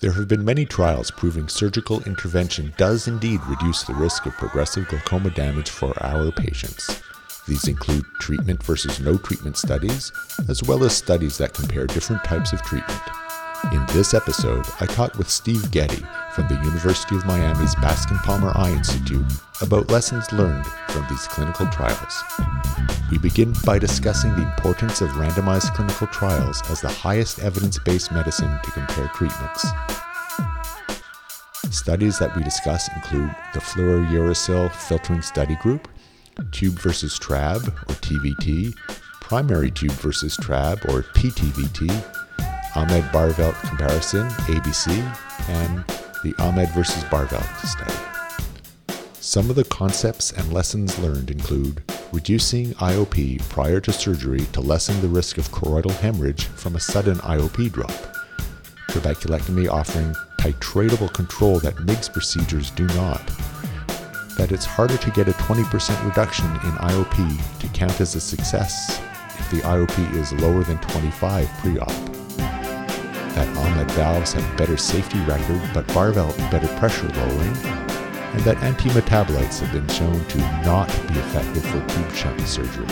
There have been many trials proving surgical intervention does indeed reduce the risk of progressive glaucoma damage for our patients. These include treatment versus no treatment studies, as well as studies that compare different types of treatment. In this episode, I talked with Steve Gedde from the University of Miami's Bascom Palmer Eye Institute about lessons learned from these clinical trials. We begin by discussing the importance of randomized clinical trials as the highest evidence based medicine to compare treatments. Studies that we discuss include the fluorouracil filtering study group, tube versus trab or TVT, primary tube versus trab or PTVT, Ahmed Baerveldt comparison, ABC, and the Ahmed versus Baerveldt study. Some of the concepts and lessons learned include reducing IOP prior to surgery to lessen the risk of choroidal hemorrhage from a sudden IOP drop, trabeculectomy offering titratable control that MIGS procedures do not, that it's harder to get a 20% reduction in IOP to count as a success if the IOP is lower than 25 pre-op. That Ahmed valves have better safety record but Baerveldt better pressure lowering, and that antimetabolites have been shown to not be effective for tube shunt surgery.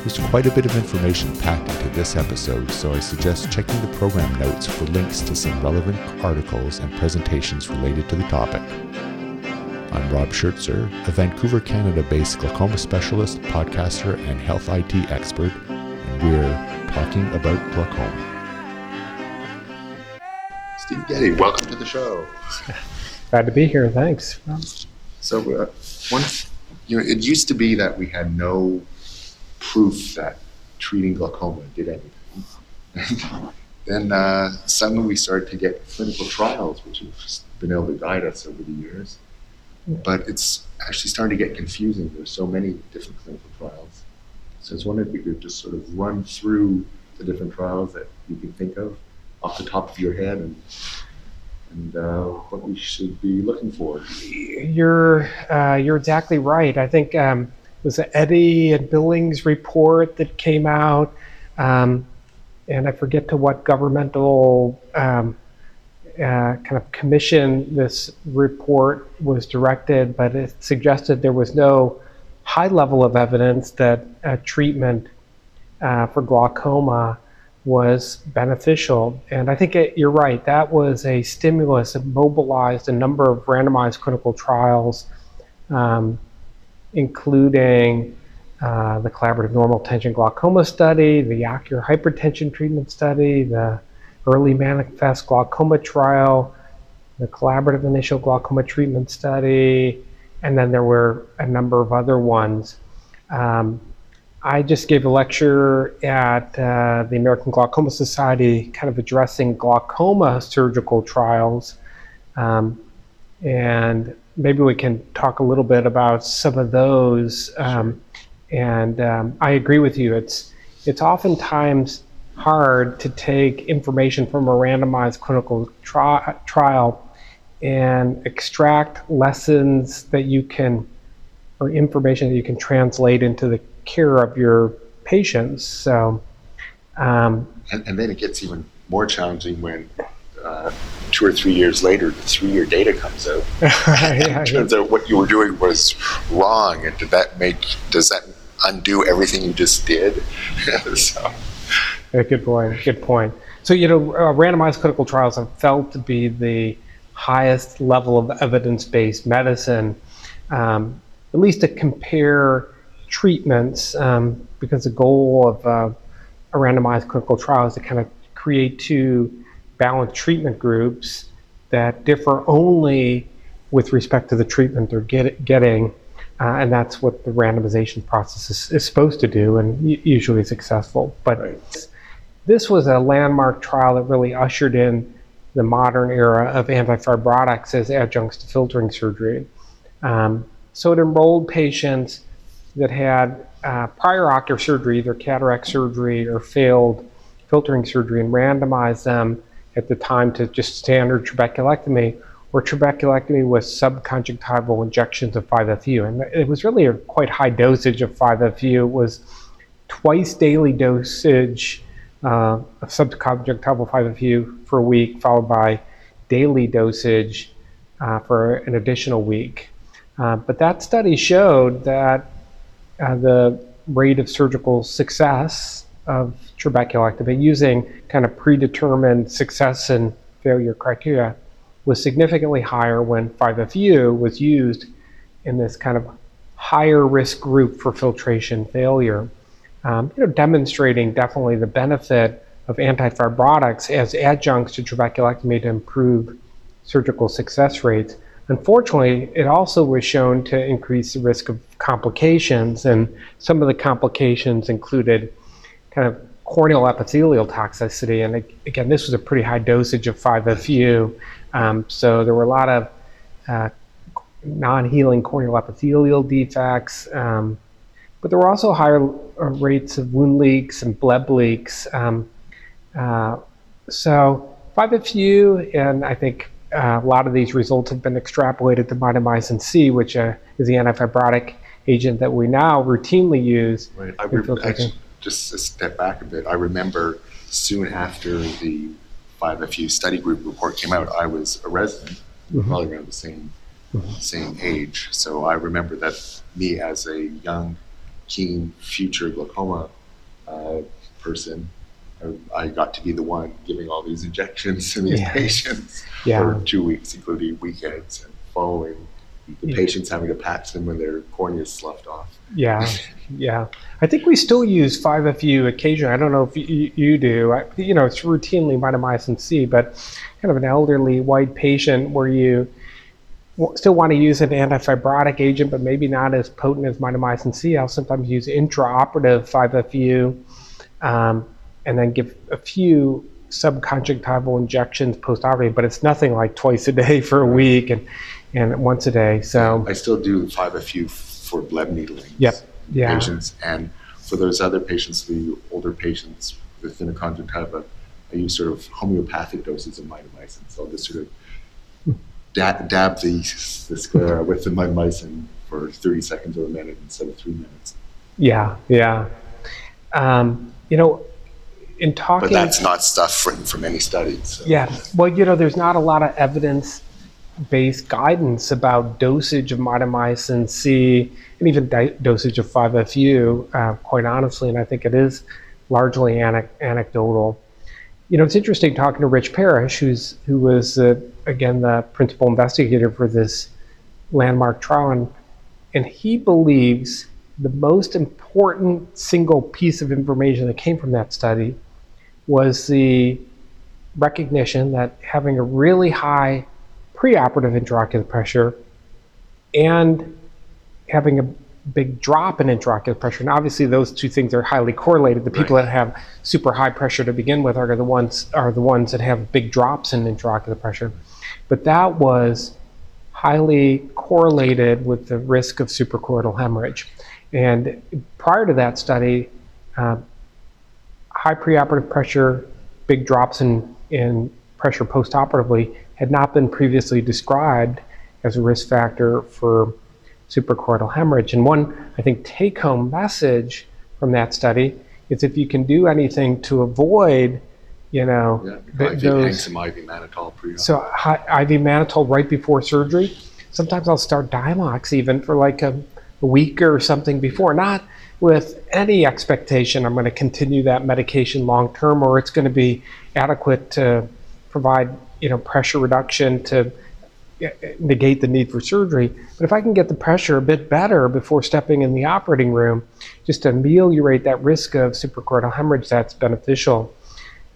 There's quite a bit of information packed into this episode, so I suggest checking the program notes for links to some relevant articles and presentations related to the topic. I'm Rob Schertzer, a Vancouver, Canada based glaucoma specialist, podcaster, and health IT expert, and we're talking about glaucoma. Steve Gedde, welcome to the show. Glad to be here. Thanks. So, uh, one, you know, it used to be that we had no proof that treating glaucoma did anything. then uh, suddenly we started to get clinical trials, which have been able to guide us over the years. But it's actually starting to get confusing. There's so many different clinical trials. So I was wondering if we could just sort of run through the different trials that you can think of off the top of your head and and uh, what we should be looking for. You're uh, you're exactly right. I think um, it was the Eddy and Billings report that came out, um, and I forget to what governmental um, uh, kind of commission this report was directed, but it suggested there was no high level of evidence that a treatment uh, for glaucoma was beneficial. And I think it, you're right, that was a stimulus that mobilized a number of randomized clinical trials, um, including uh, the collaborative normal tension glaucoma study, the ocular hypertension treatment study, the early manifest glaucoma trial, the collaborative initial glaucoma treatment study, and then there were a number of other ones. Um, I just gave a lecture at uh, the American Glaucoma Society, kind of addressing glaucoma surgical trials. Um, and maybe we can talk a little bit about some of those. Um, and um, I agree with you. It's it's oftentimes hard to take information from a randomized clinical tri- trial and extract lessons that you can or information that you can translate into the care of your patients. So, um, and, and, then it gets even more challenging when uh, two or three years later, the three-year data comes out. yeah, it turns yeah. out what you were doing was wrong, and did that make does that undo everything you just did? so. Yeah, good point. Good point. So you know, uh, randomized clinical trials have felt to be the highest level of evidence-based medicine, um, at least to compare treatments um, because the goal of uh, a randomized clinical trial is to kind of create two balanced treatment groups that differ only with respect to the treatment they're get, getting. Uh, and that's what the randomization process is, is supposed to do and usually successful. But right. this was a landmark trial that really ushered in the modern era of antifibrotics as adjuncts to filtering surgery. Um, so it enrolled patients that had uh, prior ocular surgery, either cataract surgery or failed filtering surgery, and randomized them at the time to just standard trabeculectomy or trabeculectomy with subconjunctival injections of 5-FU. And it was really a quite high dosage of 5-FU. It was twice daily dosage uh, of subconjunctival 5FU for a week, followed by daily dosage uh, for an additional week. Uh, but that study showed that uh, the rate of surgical success of trabeculectomy using kind of predetermined success and failure criteria was significantly higher when 5FU was used in this kind of higher risk group for filtration failure. Um, you know, demonstrating definitely the benefit of antifibrotics as adjuncts to trabeculectomy to improve surgical success rates. Unfortunately, it also was shown to increase the risk of complications, and some of the complications included kind of corneal epithelial toxicity. And again, this was a pretty high dosage of 5FU, um, so there were a lot of uh, non-healing corneal epithelial defects, um, but there were also higher uh, rates of wound leaks and bleb leaks. Um, uh, so 5FU, and I think uh, a lot of these results have been extrapolated to mitomycin C, which uh, is the antifibrotic agent that we now routinely use. Right. I re- actually, just a step back a bit. I remember soon after the 5FU study group report came out, I was a resident, mm-hmm. probably around the same mm-hmm. same age. So I remember that me as a young, keen future glaucoma uh, person I got to be the one giving all these injections to these yeah. patients yeah. for two weeks, including weekends and following the yeah. patients having to patch them when their cornea is sloughed off. Yeah, yeah. I think we still use 5FU occasionally. I don't know if you, you do. I, you know, it's routinely mitomycin C, but kind of an elderly white patient where you still want to use an antifibrotic agent, but maybe not as potent as mitomycin C. I'll sometimes use intraoperative 5FU. Um, and then give a few subconjunctival injections postoperatively, but it's nothing like twice a day for a week and, and once a day. So I still do 5FU for bleb needling yep. yeah. patients. And for those other patients, the older patients with conjunctiva, I use sort of homeopathic doses of mitomycin. So I'll just sort of dab, dab the, the sclera with the mitomycin for 30 seconds or a minute instead of three minutes. Yeah, yeah. Um, you know, in talking. But that's not stuff written from any studies. So. Yeah. Well, you know, there's not a lot of evidence based guidance about dosage of mitomycin C and even di- dosage of 5FU, uh, quite honestly, and I think it is largely ane- anecdotal. You know, it's interesting talking to Rich Parrish, who's who was uh, again the principal investigator for this landmark trial, and, and he believes the most important single piece of information that came from that study was the recognition that having a really high preoperative intraocular pressure and having a big drop in intraocular pressure. And obviously, those two things are highly correlated. The people right. that have super high pressure to begin with are the ones are the ones that have big drops in intraocular pressure. But that was highly correlated with the risk of suprachoroidal hemorrhage. And prior to that study, uh, high preoperative pressure, big drops in, in pressure postoperatively had not been previously described as a risk factor for suprachoroidal hemorrhage. And one, I think, take home message from that study is if you can do anything to avoid, you know, yeah, th- those. some IV mannitol pre So, IV mannitol right before surgery. Sometimes I'll start Diamox even for like a, a week or something before. Not with any expectation I'm going to continue that medication long term or it's going to be adequate to provide you know pressure reduction to uh, negate the need for surgery. But if I can get the pressure a bit better before stepping in the operating room, just to ameliorate that risk of suprachoroidal hemorrhage, that's beneficial.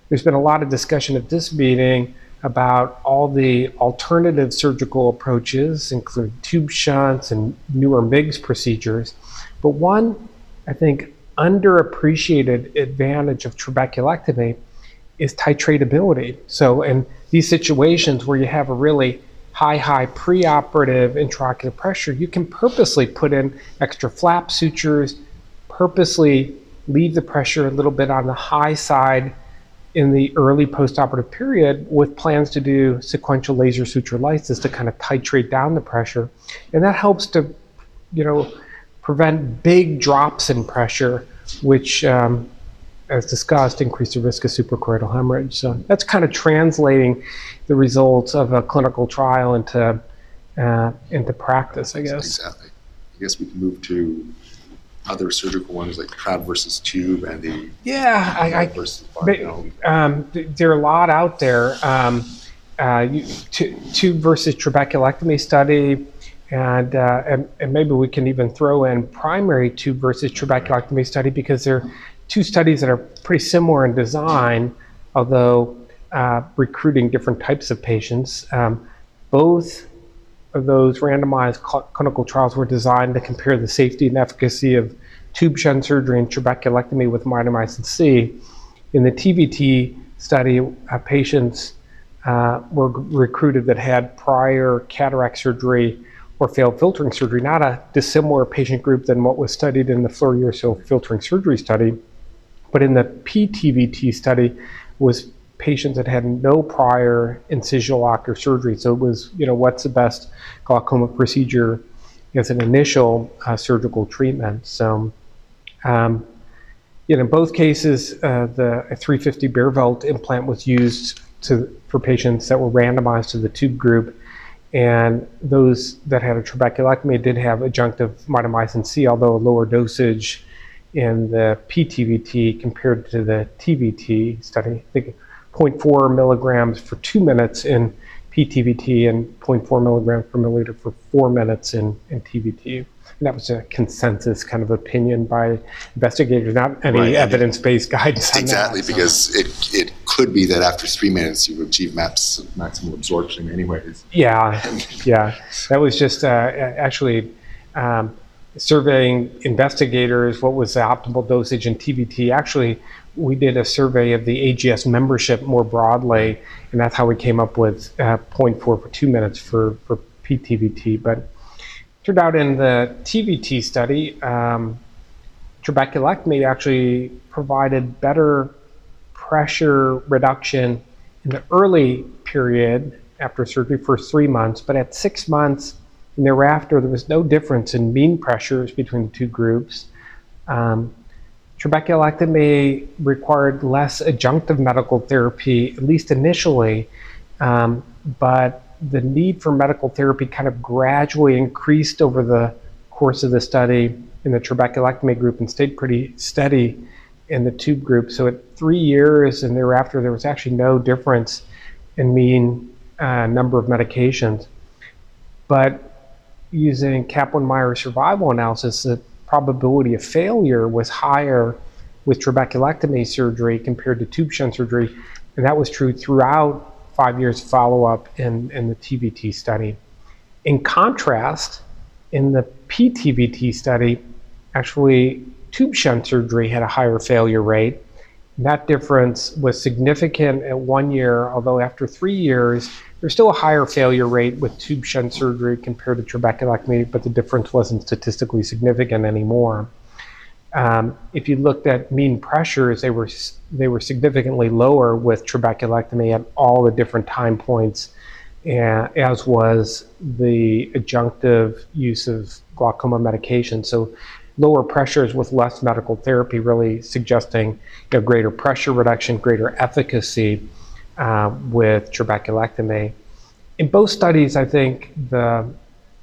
There's been a lot of discussion at this meeting about all the alternative surgical approaches, including tube shunts and newer MIGS procedures. But one I think, underappreciated advantage of trabeculectomy is titratability. So, in these situations where you have a really high, high preoperative intraocular pressure, you can purposely put in extra flap sutures, purposely leave the pressure a little bit on the high side in the early postoperative period with plans to do sequential laser suture lysis to kind of titrate down the pressure. And that helps to, you know, prevent big drops in pressure, which um, as discussed, increase the risk of suprachoroidal hemorrhage. So that's kind of translating the results of a clinical trial into uh, into practice, I guess. Exactly. I guess we can move to other surgical ones like trab versus tube and the Yeah, I, I versus but, um, there are a lot out there. Um, uh, you, tu- tube versus trabeculectomy study, and, uh, and and maybe we can even throw in primary tube versus trabeculectomy study because they're two studies that are pretty similar in design, although uh, recruiting different types of patients. Um, both of those randomized cl- clinical trials were designed to compare the safety and efficacy of tube shunt surgery and trabeculectomy with mitomycin C. In the TVT study, uh, patients uh, were g- recruited that had prior cataract surgery or failed filtering surgery, not a dissimilar patient group than what was studied in the fluorouracil filtering surgery study. But in the PTVT study was patients that had no prior incisional ocular surgery. So it was, you know, what's the best glaucoma procedure as an initial uh, surgical treatment. So, um, you know, in both cases, uh, the 350 Baerveldt implant was used to, for patients that were randomized to the tube group. And those that had a trabeculectomy did have adjunctive mitomycin C, although a lower dosage in the PTVT compared to the TVT study. I think 0.4 milligrams for two minutes in PTVT and 0.4 milligrams per milliliter for four minutes in, in TVT. That was a consensus kind of opinion by investigators, not any Right. evidence-based guidance on Exactly, that. so- because it, it could be that after three minutes you achieve maps, maximal absorption anyways. Yeah, yeah. That was just uh, a- actually um, surveying investigators what was the optimal dosage in TVT. Actually, we did a survey of the AGS membership more broadly, and that's how we came up with uh, 0.4 for two minutes for, for PTVT. But turned out in the TVT study, um, trabeculectomy actually provided better pressure reduction in the early period after surgery, for three months, but at six months and thereafter, there was no difference in mean pressures between the two groups. Um, trabeculectomy required less adjunctive medical therapy, at least initially, um, but the need for medical therapy kind of gradually increased over the course of the study in the trabeculectomy group and stayed pretty steady in the tube group. So at three years and thereafter, there was actually no difference in mean uh, number of medications. But using Kaplan-Meier survival analysis, the probability of failure was higher with trabeculectomy surgery compared to tube shunt surgery, and that was true throughout five years follow-up in, in the TVT study. In contrast, in the PTVT study, actually tube shunt surgery had a higher failure rate. That difference was significant at one year, although after three years, there's still a higher failure rate with tube shunt surgery compared to trabeculectomy, but the difference wasn't statistically significant anymore. Um, if you looked at mean pressures, they were they were significantly lower with trabeculectomy at all the different time points, as was the adjunctive use of glaucoma medication. So lower pressures with less medical therapy really suggesting you know, greater pressure reduction, greater efficacy uh, with trabeculectomy. In both studies, I think the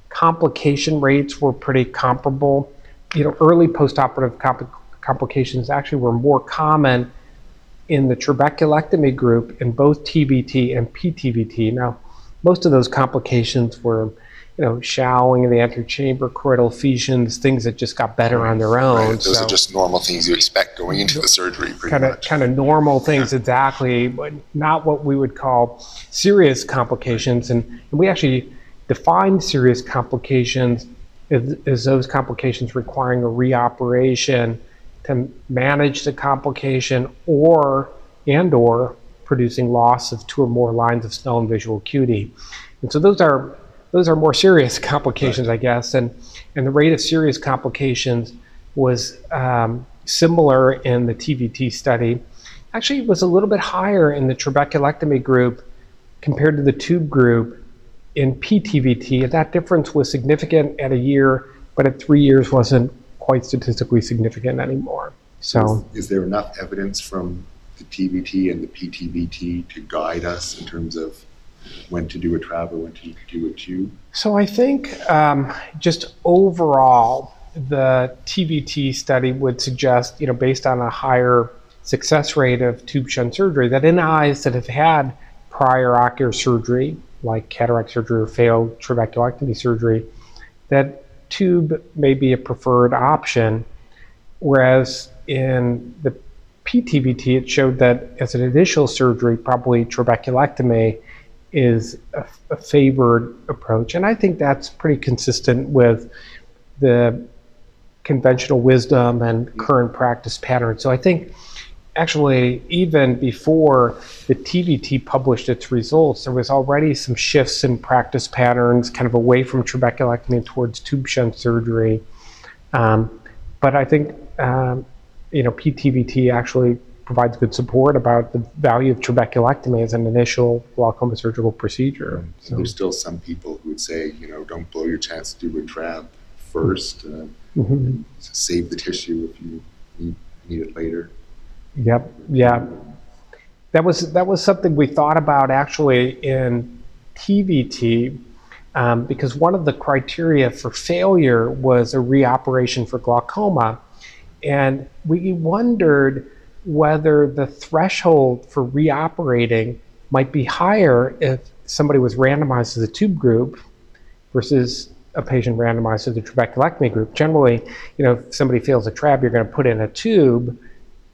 complication rates were pretty comparable. You know, early postoperative compl- complications actually were more common in the trabeculectomy group in both TVT and PTVT. Now, most of those complications were, you know, showing in the antechamber, choroidal effusions, things that just got better on their own. Right, Those So- are just normal things you expect going into the surgery, pretty kind of kind of normal things exactly, but not what we would call serious complications. And, and we actually define serious complications as those complications requiring a reoperation to manage the complication or and or producing loss of two or more lines of Snellen visual acuity. And so those are those are more serious complications, I guess. And and the rate of serious complications was um, similar in the TVT study. Actually, it was a little bit higher in the trabeculectomy group compared to the tube group in PTVT. And that difference was significant at a year, but at three years wasn't quite statistically significant anymore. So, is, is there enough evidence from the TVT and the PTVT to guide us in terms of when to do a trab or when to do a tube? so I think um, just overall, the TVT study would suggest, you know, based on a higher success rate of tube shunt surgery, that in eyes that have had prior ocular surgery, like cataract surgery or failed trabeculectomy surgery, that tube may be a preferred option. Whereas in the PTVT, it showed that as an initial surgery, probably trabeculectomy is a, a favored approach. And I think that's pretty consistent with the conventional wisdom and current practice pattern. So I think actually, even before the TVT published its results, there was already some shifts in practice patterns, kind of away from trabeculectomy towards tube shunt surgery. Um, but I think um, you know PTVT actually provides good support about the value of trabeculectomy as an initial glaucoma surgical procedure. So there's still some people who would say, you know, don't blow your chance to do a trab first. Uh, Mhm. save the tissue if you need, need it later. Yep. Yeah. That was that was something we thought about actually in TVT um, because one of the criteria for failure was a reoperation for glaucoma, and we wondered whether the threshold for reoperating might be higher if somebody was randomized to the tube group versus a patient randomized to the trabeculectomy group. Generally, you know, if somebody fails a trab, you're going to put in a tube.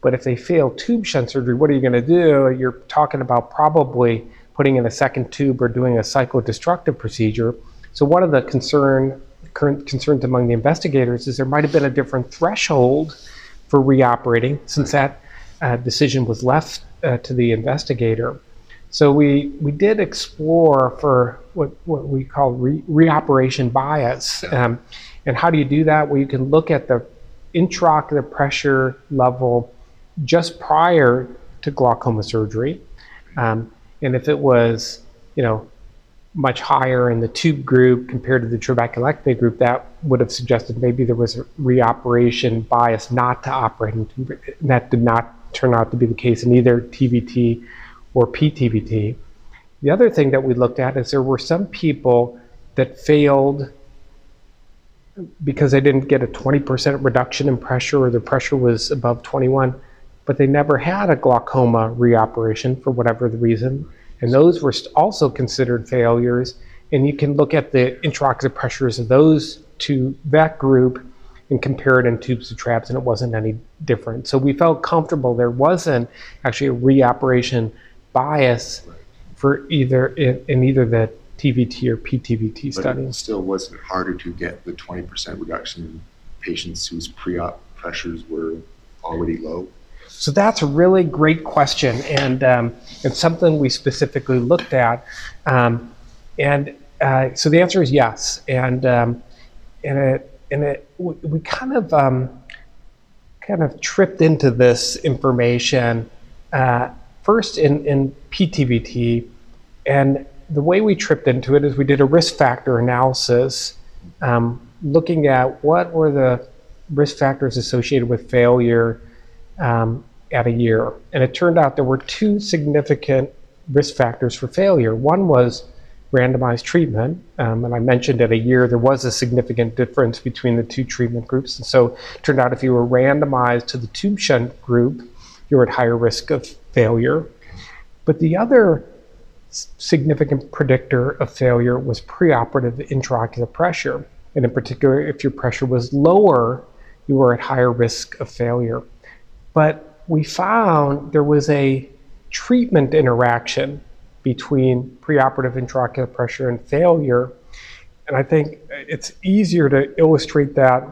But if they fail tube shunt surgery, what are you going to do? You're talking about probably putting in a second tube or doing a cyclodestructive procedure. So one of the concern current concerns among the investigators is there might have been a different threshold for reoperating since that uh, decision was left uh, to the investigator. So we, we did explore for what, what we call re, reoperation bias. Um, and how do you do that? Well, you can look at the intraocular pressure level just prior to glaucoma surgery. Um, and if it was, you know, much higher in the tube group compared to the trabeculectomy group, that would have suggested maybe there was a reoperation bias not to operate tube. That did not turn out to be the case in either TVT or PTVT. The other thing that we looked at is there were some people that failed because they didn't get a 20% reduction in pressure or their pressure was above 21, but they never had a glaucoma reoperation for whatever the reason. And those were also considered failures. And you can look at the intraocular pressures of those to that group and compare it in tubes to trabs, and it wasn't any different. So we felt comfortable there wasn't actually a reoperation bias for either in, in either the TVT or PTVT But it still wasn't harder to get the 20% reduction in patients whose pre-op pressures were already low. So that's a really great question, and um, and something we specifically looked at. Um, and uh, so the answer is yes. And um, and it and it we, we kind of um, kind of tripped into this information uh, first in in PTVT, and the way we tripped into it is we did a risk factor analysis, um, looking at what were the risk factors associated with failure um, at a year. And it turned out there were two significant risk factors for failure. One was randomized treatment. Um, and I mentioned at a year there was a significant difference between the two treatment groups. And so it turned out if you were randomized to the tube shunt group, you were at higher risk of failure. But the other significant predictor of failure was preoperative intraocular pressure. And in particular, if your pressure was lower, you were at higher risk of failure. But we found there was a treatment interaction between preoperative intraocular pressure and failure. And I think it's easier to illustrate that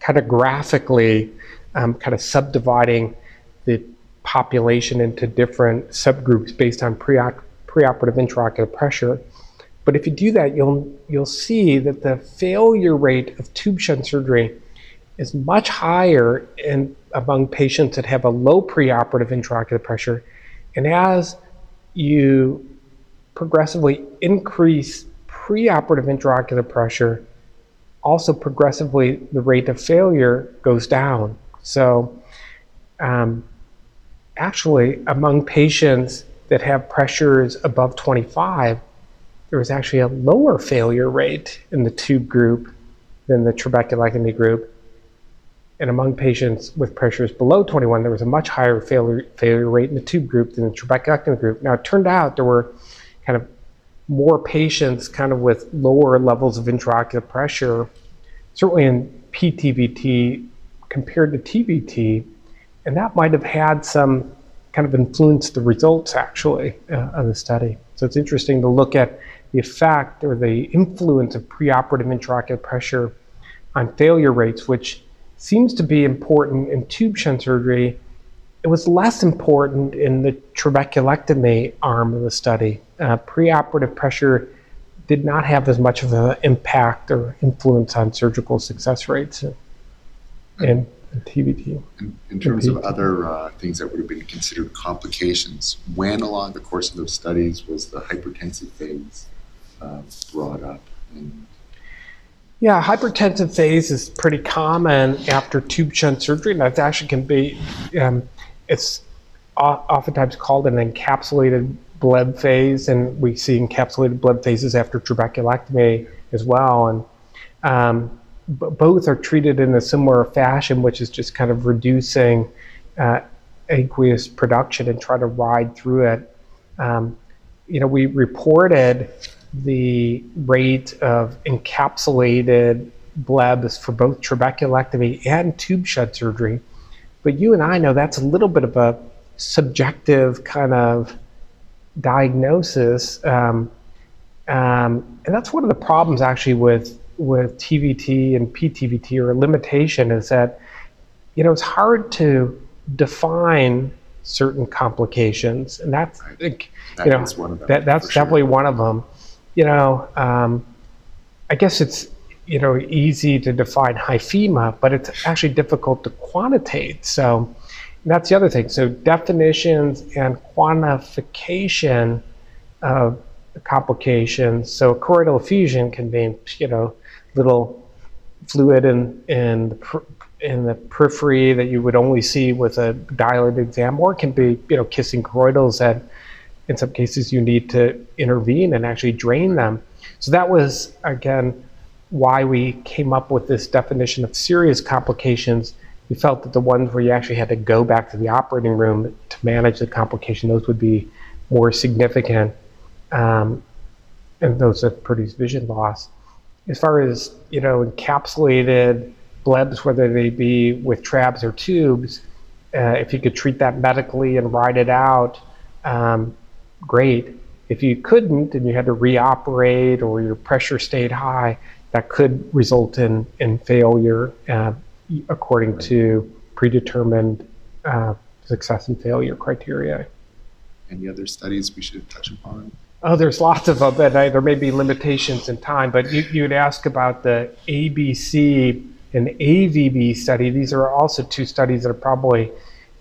kind of graphically, um, kind of subdividing the population into different subgroups based on pre-op- preoperative intraocular pressure. But if you do that, you'll you'll see that the failure rate of tube shunt surgery is much higher in among patients that have a low preoperative intraocular pressure. And as you progressively increase preoperative intraocular pressure, also progressively the rate of failure goes down. So um, actually, among patients that have pressures above 25, there was actually a lower failure rate in the tube group than the trabeculectomy group. And among patients with pressures below 21, there was a much higher failure, failure rate in the tube group than the trabeculectomy group. Now, it turned out there were kind of more patients kind of with lower levels of intraocular pressure, certainly in PTVT compared to TVT, and that might have had some kind of influenced the results actually uh, of the study. So it's interesting to look at the effect or the influence of preoperative intraocular pressure on failure rates, which seems to be important in tube shunt surgery. It was less important in the trabeculectomy arm of the study. Uh, preoperative pressure did not have as much of an impact or influence on surgical success rates in, TVT. In, in terms of other uh, things that would have been considered complications, when along the course of those studies was the hypertensive phase uh, brought up? And yeah, hypertensive phase is pretty common after tube shunt surgery, and that actually can be, um, it's oftentimes called an encapsulated bleb phase, and we see encapsulated bleb phases after trabeculectomy as well. And um, b- both are treated in a similar fashion, which is just kind of reducing uh, aqueous production and try to ride through it. Um, you know, we reported the rate of encapsulated blebs for both trabeculectomy and tube shunt surgery. But you and I know that's a little bit of a subjective kind of diagnosis. Um, um, and that's one of the problems actually with with TVT and PTVT or limitation is that you know it's hard to define certain complications, and that's that you know them, that, that's definitely sure. one of them you know, um, I guess it's you know easy to define hyphema, but it's actually difficult to quantitate. So that's the other thing. So definitions and quantification of complications. So choroidal effusion can be you know little fluid in in the, in the periphery that you would only see with a dilated exam, or it can be you know kissing choroidals that in some cases you need to intervene and actually drain them. So that was, again, why we came up with this definition of serious complications. We felt that the ones where you actually had to go back to the operating room to manage the complication, those would be more significant, um, and those that produce vision loss. As far as you know, encapsulated blebs, whether they be with trabs or tubes, uh, if you could treat that medically and ride it out, um, great. If you couldn't and you had to reoperate or your pressure stayed high, that could result in, in failure uh, according right. to predetermined uh, success and failure criteria. Any other studies we should touch upon? Oh, there's lots of them, and I, there may be limitations in time, but you, you'd ask about the ABC and AVB study. These are also two studies that are probably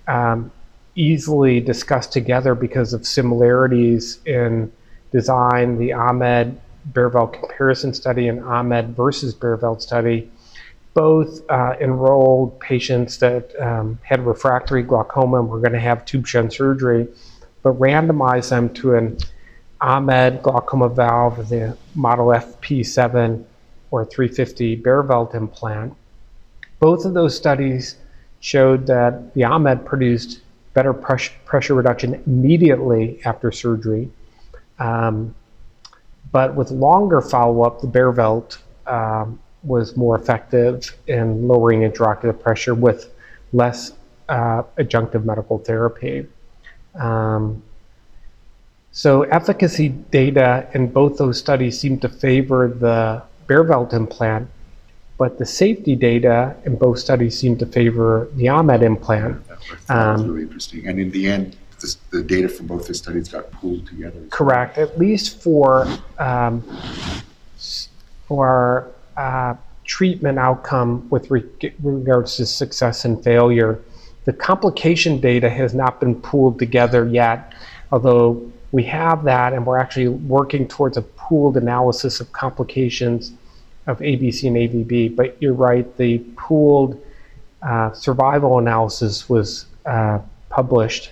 um, easily discussed together because of similarities in design. The Ahmed Baerveldt comparison study and Ahmed versus Baerveldt study both uh, enrolled patients that um, had refractory glaucoma and were going to have tube shunt surgery, but randomized them to an Ahmed glaucoma valve, the model FP7 or 350 Baerveldt implant. Both of those studies showed that the Ahmed produced better pressure, pressure reduction immediately after surgery. Um, but with longer follow up, the Baerveldt um, was more effective in lowering intraocular pressure with less uh, adjunctive medical therapy. Um, so, efficacy data in both those studies seem to favor the Baerveldt implant, but the safety data in both studies seem to favor the Ahmed implant. That was really interesting. And in the end, this, the data from both the studies got pooled together. Correct. At least for um, for uh, treatment outcome with re- regards to success and failure, the complication data has not been pooled together yet. Although we have that, and we're actually working towards a pooled analysis of complications of ABC and AVB. But you're right, the pooled uh, survival analysis was uh, published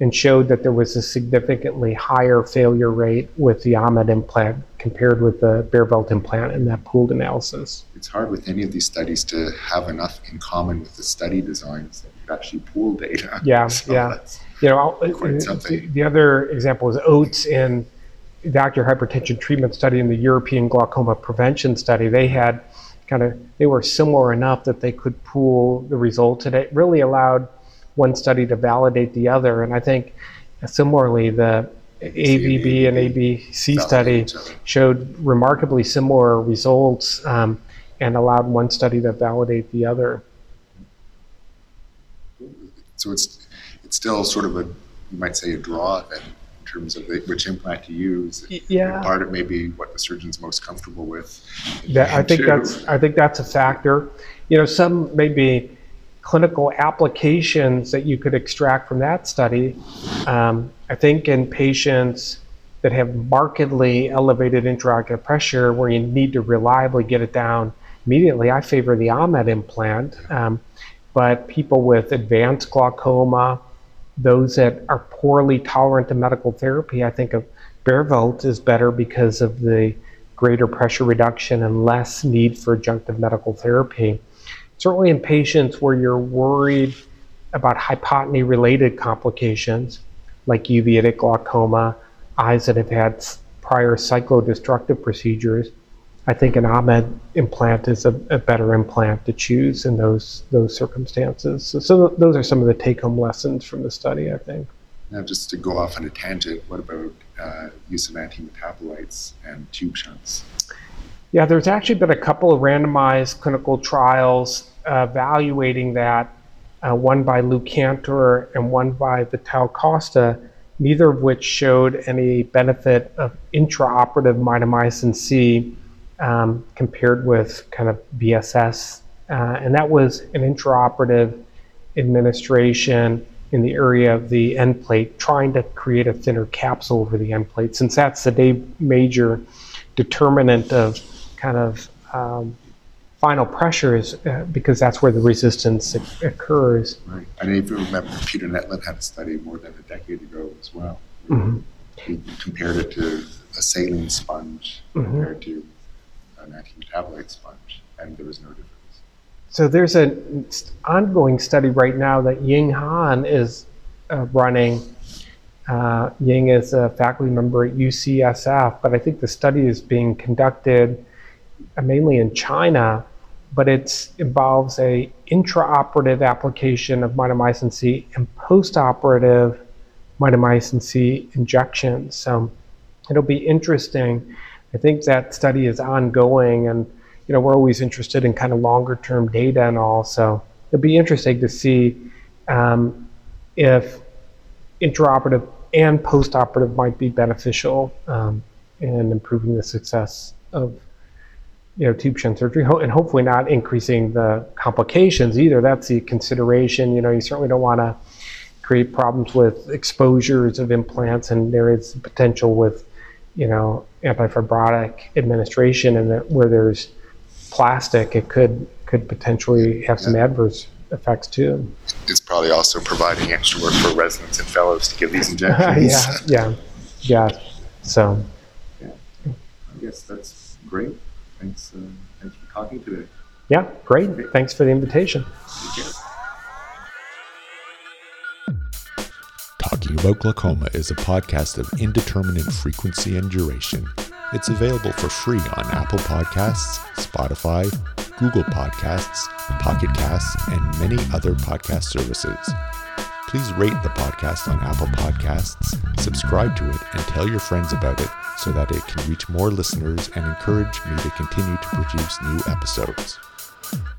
and showed that there was a significantly higher failure rate with the Ahmed implant compared with the Baerveldt implant in that pooled analysis. It's hard with any of these studies to have enough in common with the study designs that you actually pool data. Yeah, so yeah. You know, the, the other example is OHTS in the ocular hypertension treatment study and the European glaucoma prevention study. They had kind of they were similar enough that they could pool the results, and it really allowed one study to validate the other. And I think similarly, the AVB and ABC study showed remarkably similar results um, and allowed one study to validate the other. So it's it's still sort of a you might say a draw then terms of the, which implant to use. Yeah. part of maybe what the surgeon's most comfortable with. That, I think that's I think that's a factor. You know, some maybe clinical applications that you could extract from that study. Um, I think in patients that have markedly elevated intraocular pressure where you need to reliably get it down immediately, I favor the Ahmed implant. Um, but people with advanced glaucoma, those that are poorly tolerant to medical therapy, I think of Baerveldt is better because of the greater pressure reduction and less need for adjunctive medical therapy. Certainly in patients where you're worried about hypotony related complications like uveitic glaucoma, eyes that have had prior cyclodestructive procedures, I think an Ahmed implant is a, a, better implant to choose in those those circumstances. So, so those are some of the take home lessons from the study, I think. Now, just to go off on a tangent, what about uh, use of anti metabolites and tube shunts? Yeah, there's actually been a couple of randomized clinical trials uh, evaluating that, uh, one by Lou Cantor and one by Vital Costa, neither of which showed any benefit of intraoperative mitomycin C um, compared with kind of BSS. Uh, and that was an intraoperative administration in the area of the end plate, trying to create a thinner capsule over the end plate, since that's the major determinant of kind of um, final pressures uh, because that's where the resistance occurs. Right. And if you remember, Peter Netland had a study more than a decade ago as well. Mm-hmm. He compared it to a saline sponge mm-hmm. compared to an anti-metabolite sponge, and there was no difference. So there's an ongoing study right now that Ying Han is uh, running. Uh, Ying is a faculty member at UCSF, but I think the study is being conducted uh, mainly in China but it involves a intraoperative application of mitomycin C and postoperative mitomycin C injections. So it'll be interesting. I think that study is ongoing, and you know we're always interested in kind of longer term data and all. So it'll be interesting to see um, if intraoperative and postoperative might be beneficial um, in improving the success of you know, tube shunt surgery, and hopefully not increasing the complications either. That's the consideration. You know, you certainly don't want to create problems with exposures of implants, and there is potential with, you know, antifibrotic administration, and that where there's plastic, it could could potentially have some adverse effects too. It's probably also providing extra work for residents and fellows to give these injections. yeah, yeah, yeah. So, yeah, I guess that's great. Thanks, uh, thanks for talking today. Yeah, great. Thanks for the invitation. Talking About Glaucoma is a podcast of indeterminate frequency and duration. It's available for free on Apple Podcasts, Spotify, Google Podcasts, Pocket Casts, and many other podcast services. Please rate the podcast on Apple Podcasts, subscribe to it, and tell your friends about it so that it can reach more listeners and encourage me to continue to produce new episodes.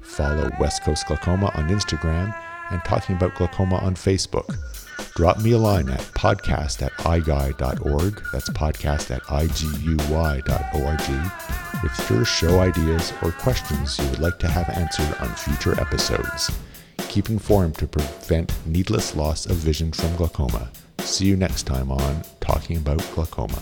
Follow West Coast Glaucoma on Instagram and Talking About Glaucoma on Facebook. Drop me a line at podcast at iguy.org, that's podcast at iguy.org, with your show ideas or questions you would like to have answered on future episodes keep informed to prevent needless loss of vision from glaucoma. See you next time on Talking About Glaucoma.